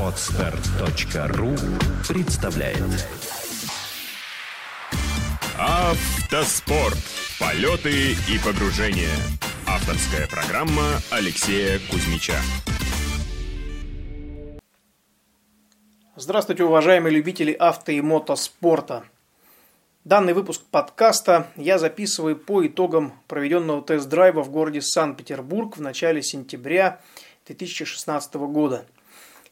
Отстар.ру представляет Автоспорт. Полеты и погружения. Авторская программа Алексея Кузьмича. Здравствуйте, уважаемые любители авто и мотоспорта. Данный выпуск подкаста я записываю по итогам проведенного тест-драйва в городе Санкт-Петербург в начале сентября 2016 года.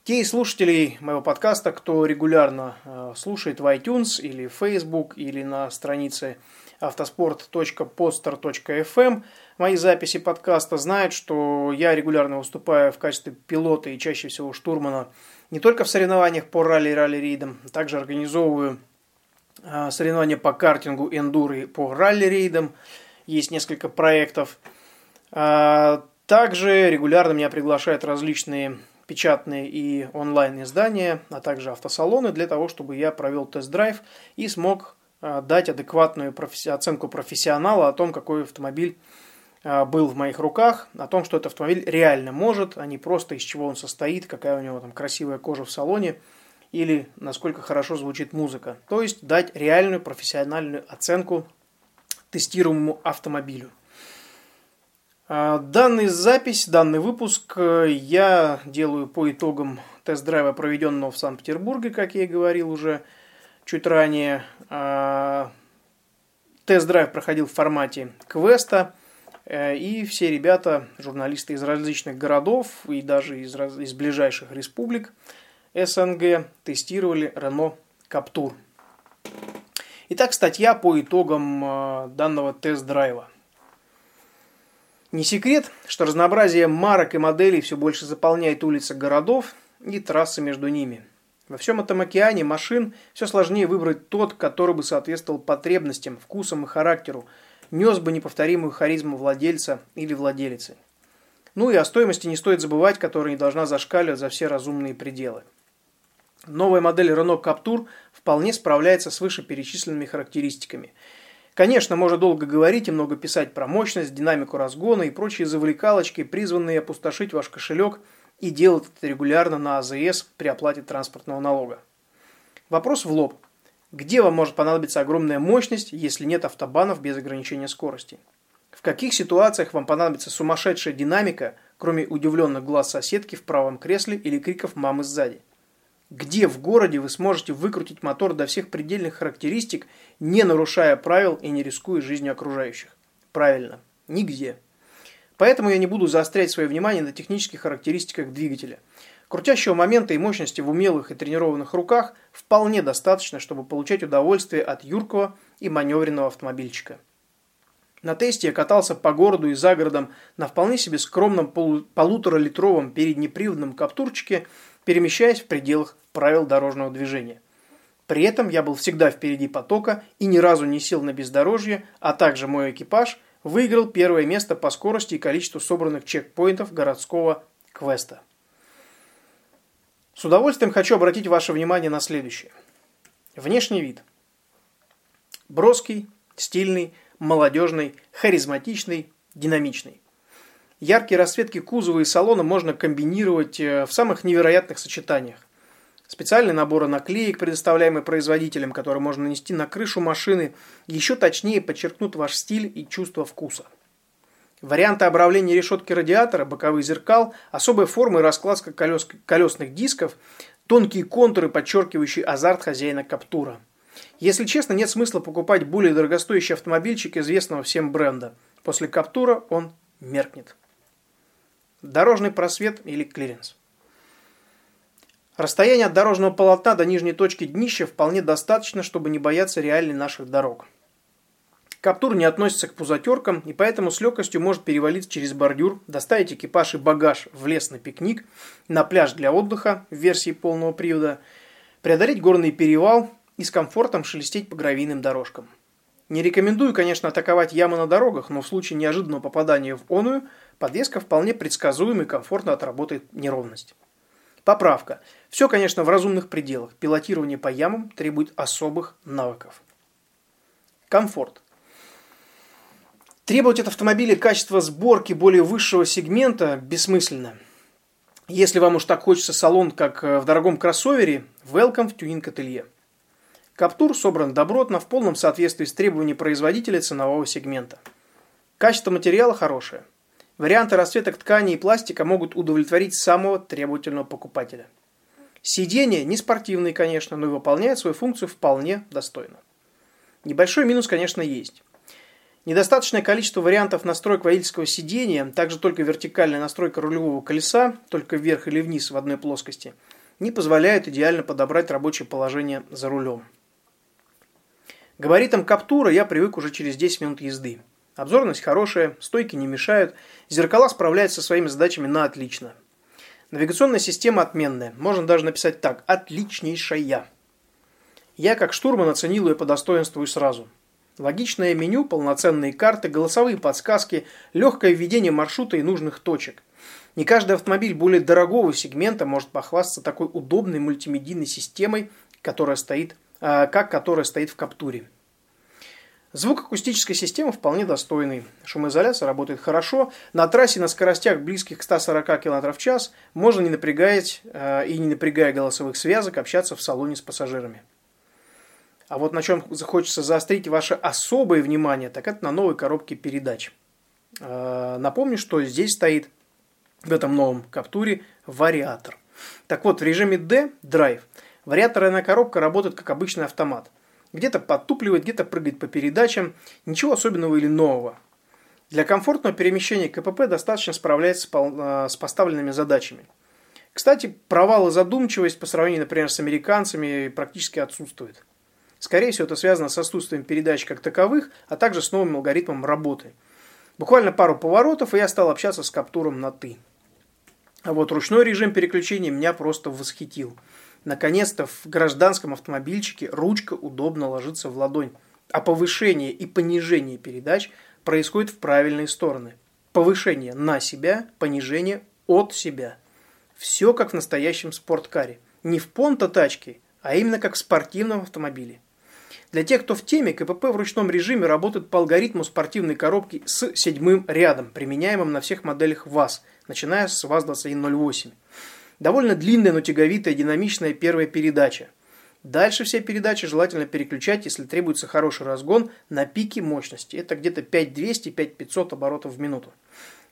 Те из слушателей моего подкаста, кто регулярно э, слушает в iTunes или Facebook или на странице автоспорт.poster.fm мои записи подкаста, знают, что я регулярно выступаю в качестве пилота и чаще всего штурмана не только в соревнованиях по ралли и ралли-рейдам, также организовываю э, соревнования по картингу, эндуро и по ралли-рейдам. Есть несколько проектов. Также регулярно меня приглашают различные печатные и онлайн издания, а также автосалоны для того, чтобы я провел тест-драйв и смог а, дать адекватную оценку профессионала о том, какой автомобиль а, был в моих руках, о том, что этот автомобиль реально может, а не просто из чего он состоит, какая у него там красивая кожа в салоне или насколько хорошо звучит музыка. То есть дать реальную профессиональную оценку тестируемому автомобилю. А, данный запись, данный выпуск э, я делаю по итогам тест-драйва, проведенного в Санкт-Петербурге, как я и говорил уже чуть ранее. А, тест-драйв проходил в формате квеста, э, и все ребята, журналисты из различных городов и даже из, из ближайших республик СНГ тестировали Renault Captur. Итак, статья по итогам э, данного тест-драйва – не секрет, что разнообразие марок и моделей все больше заполняет улицы городов и трассы между ними. Во всем этом океане машин все сложнее выбрать тот, который бы соответствовал потребностям, вкусам и характеру, нес бы неповторимую харизму владельца или владелицы. Ну и о стоимости не стоит забывать, которая не должна зашкаливать за все разумные пределы. Новая модель Renault Captur вполне справляется с вышеперечисленными характеристиками – Конечно, можно долго говорить и много писать про мощность, динамику разгона и прочие завлекалочки, призванные опустошить ваш кошелек и делать это регулярно на АЗС при оплате транспортного налога. Вопрос в лоб. Где вам может понадобиться огромная мощность, если нет автобанов без ограничения скорости? В каких ситуациях вам понадобится сумасшедшая динамика, кроме удивленных глаз соседки в правом кресле или криков мамы сзади? Где в городе вы сможете выкрутить мотор до всех предельных характеристик, не нарушая правил и не рискуя жизнью окружающих? Правильно, нигде. Поэтому я не буду заострять свое внимание на технических характеристиках двигателя. Крутящего момента и мощности в умелых и тренированных руках вполне достаточно, чтобы получать удовольствие от юркого и маневренного автомобильчика. На тесте я катался по городу и за городом на вполне себе скромном полуторалитровом переднеприводном каптурчике – перемещаясь в пределах правил дорожного движения. При этом я был всегда впереди потока и ни разу не сел на бездорожье, а также мой экипаж выиграл первое место по скорости и количеству собранных чекпоинтов городского квеста. С удовольствием хочу обратить ваше внимание на следующее. Внешний вид. Броский, стильный, молодежный, харизматичный, динамичный. Яркие расцветки кузова и салона можно комбинировать э, в самых невероятных сочетаниях. Специальные наборы наклеек, предоставляемые производителем, которые можно нанести на крышу машины, еще точнее подчеркнут ваш стиль и чувство вкуса. Варианты обравления решетки радиатора, боковых зеркал, особая форма и раскладка колес, колесных дисков, тонкие контуры, подчеркивающие азарт хозяина Каптура. Если честно, нет смысла покупать более дорогостоящий автомобильчик известного всем бренда. После Каптура он меркнет. Дорожный просвет или клиренс. Расстояние от дорожного полотна до нижней точки днища вполне достаточно, чтобы не бояться реалий наших дорог. Каптур не относится к пузотеркам и поэтому с легкостью может перевалиться через бордюр, доставить экипаж и багаж в лес на пикник, на пляж для отдыха в версии полного привода, преодолеть горный перевал и с комфортом шелестеть по гравийным дорожкам. Не рекомендую, конечно, атаковать ямы на дорогах, но в случае неожиданного попадания в оную подвеска вполне предсказуемо и комфортно отработает неровность. Поправка. Все, конечно, в разумных пределах. Пилотирование по ямам требует особых навыков. Комфорт. Требовать от автомобиля качества сборки более высшего сегмента бессмысленно. Если вам уж так хочется салон, как в дорогом кроссовере, welcome в Tuning Ателье. Каптур собран добротно в полном соответствии с требованиями производителя ценового сегмента. Качество материала хорошее. Варианты расцветок ткани и пластика могут удовлетворить самого требовательного покупателя. Сиденья не спортивные, конечно, но и выполняют свою функцию вполне достойно. Небольшой минус, конечно, есть. Недостаточное количество вариантов настроек водительского сидения, также только вертикальная настройка рулевого колеса, только вверх или вниз в одной плоскости, не позволяет идеально подобрать рабочее положение за рулем. Габаритом Каптура я привык уже через 10 минут езды. Обзорность хорошая, стойки не мешают, зеркала справляются со своими задачами на отлично. Навигационная система отменная, можно даже написать так, отличнейшая. Я как штурман оценил ее по достоинству и сразу. Логичное меню, полноценные карты, голосовые подсказки, легкое введение маршрута и нужных точек. Не каждый автомобиль более дорогого сегмента может похвастаться такой удобной мультимедийной системой, которая стоит как которая стоит в Каптуре. Звук акустической системы вполне достойный. Шумоизоляция работает хорошо. На трассе на скоростях близких к 140 км в час можно не напрягать а, и не напрягая голосовых связок общаться в салоне с пассажирами. А вот на чем захочется заострить ваше особое внимание, так это на новой коробке передач. А, напомню, что здесь стоит в этом новом Каптуре вариатор. Так вот, в режиме D, Drive – Вариаторная коробка работает как обычный автомат. Где-то подтупливает, где-то прыгает по передачам. Ничего особенного или нового. Для комфортного перемещения КПП достаточно справляется с поставленными задачами. Кстати, провал и задумчивость по сравнению, например, с американцами практически отсутствует. Скорее всего, это связано с отсутствием передач как таковых, а также с новым алгоритмом работы. Буквально пару поворотов, и я стал общаться с Каптуром на «ты». А вот ручной режим переключения меня просто восхитил – Наконец-то в гражданском автомобильчике ручка удобно ложится в ладонь, а повышение и понижение передач происходит в правильные стороны. Повышение на себя, понижение от себя. Все как в настоящем спорткаре. Не в понто тачке, а именно как в спортивном автомобиле. Для тех, кто в теме, КПП в ручном режиме работает по алгоритму спортивной коробки с седьмым рядом, применяемым на всех моделях ВАЗ, начиная с ВАЗ-2108. Довольно длинная, но тяговитая, динамичная первая передача. Дальше все передачи желательно переключать, если требуется хороший разгон, на пике мощности. Это где-то 5200-5500 оборотов в минуту.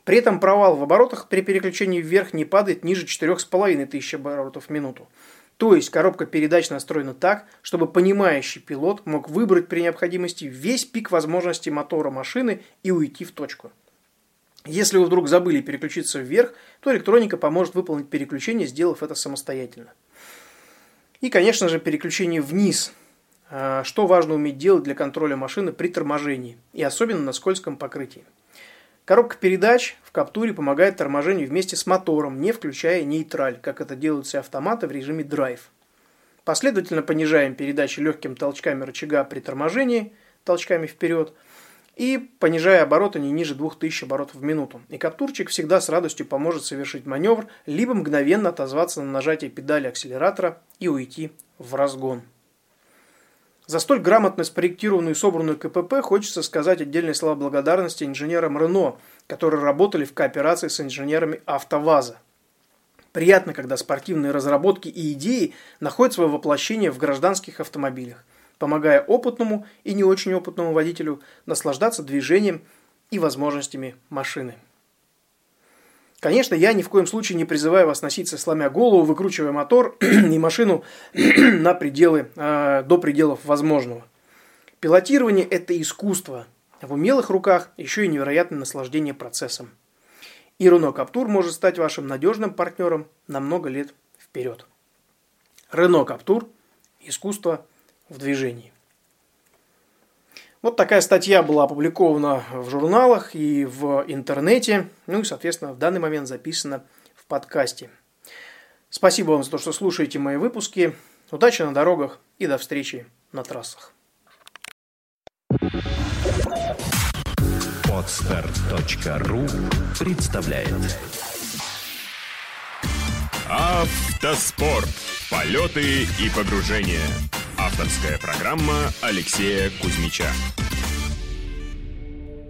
При этом провал в оборотах при переключении вверх не падает ниже 4500 оборотов в минуту. То есть коробка передач настроена так, чтобы понимающий пилот мог выбрать при необходимости весь пик возможностей мотора машины и уйти в точку. Если вы вдруг забыли переключиться вверх, то электроника поможет выполнить переключение, сделав это самостоятельно. И, конечно же, переключение вниз. А, что важно уметь делать для контроля машины при торможении, и особенно на скользком покрытии. Коробка передач в Каптуре помогает торможению вместе с мотором, не включая нейтраль, как это делают все автоматы в режиме драйв. Последовательно понижаем передачи легким толчками рычага при торможении, толчками вперед – и понижая обороты не ниже 2000 оборотов в минуту. И каптурчик всегда с радостью поможет совершить маневр, либо мгновенно отозваться на нажатие педали акселератора и уйти в разгон. За столь грамотно спроектированную и собранную КПП хочется сказать отдельные слова благодарности инженерам Рено, которые работали в кооперации с инженерами АвтоВАЗа. Приятно, когда спортивные разработки и идеи находят свое воплощение в гражданских автомобилях – помогая опытному и не очень опытному водителю наслаждаться движением и возможностями машины. Конечно, я ни в коем случае не призываю вас носиться, сломя голову, выкручивая мотор и машину на пределы, э, до пределов возможного. Пилотирование – это искусство. В умелых руках еще и невероятное наслаждение процессом. И Renault Captur может стать вашим надежным партнером на много лет вперед. Renault Captur – искусство – в движении. Вот такая статья была опубликована в журналах и в интернете, ну и, соответственно, в данный момент записана в подкасте. Спасибо вам за то, что слушаете мои выпуски. Удачи на дорогах и до встречи на трассах. Отстар.ру представляет Автоспорт. Полеты и погружения. Авторская программа Алексея Кузьмича.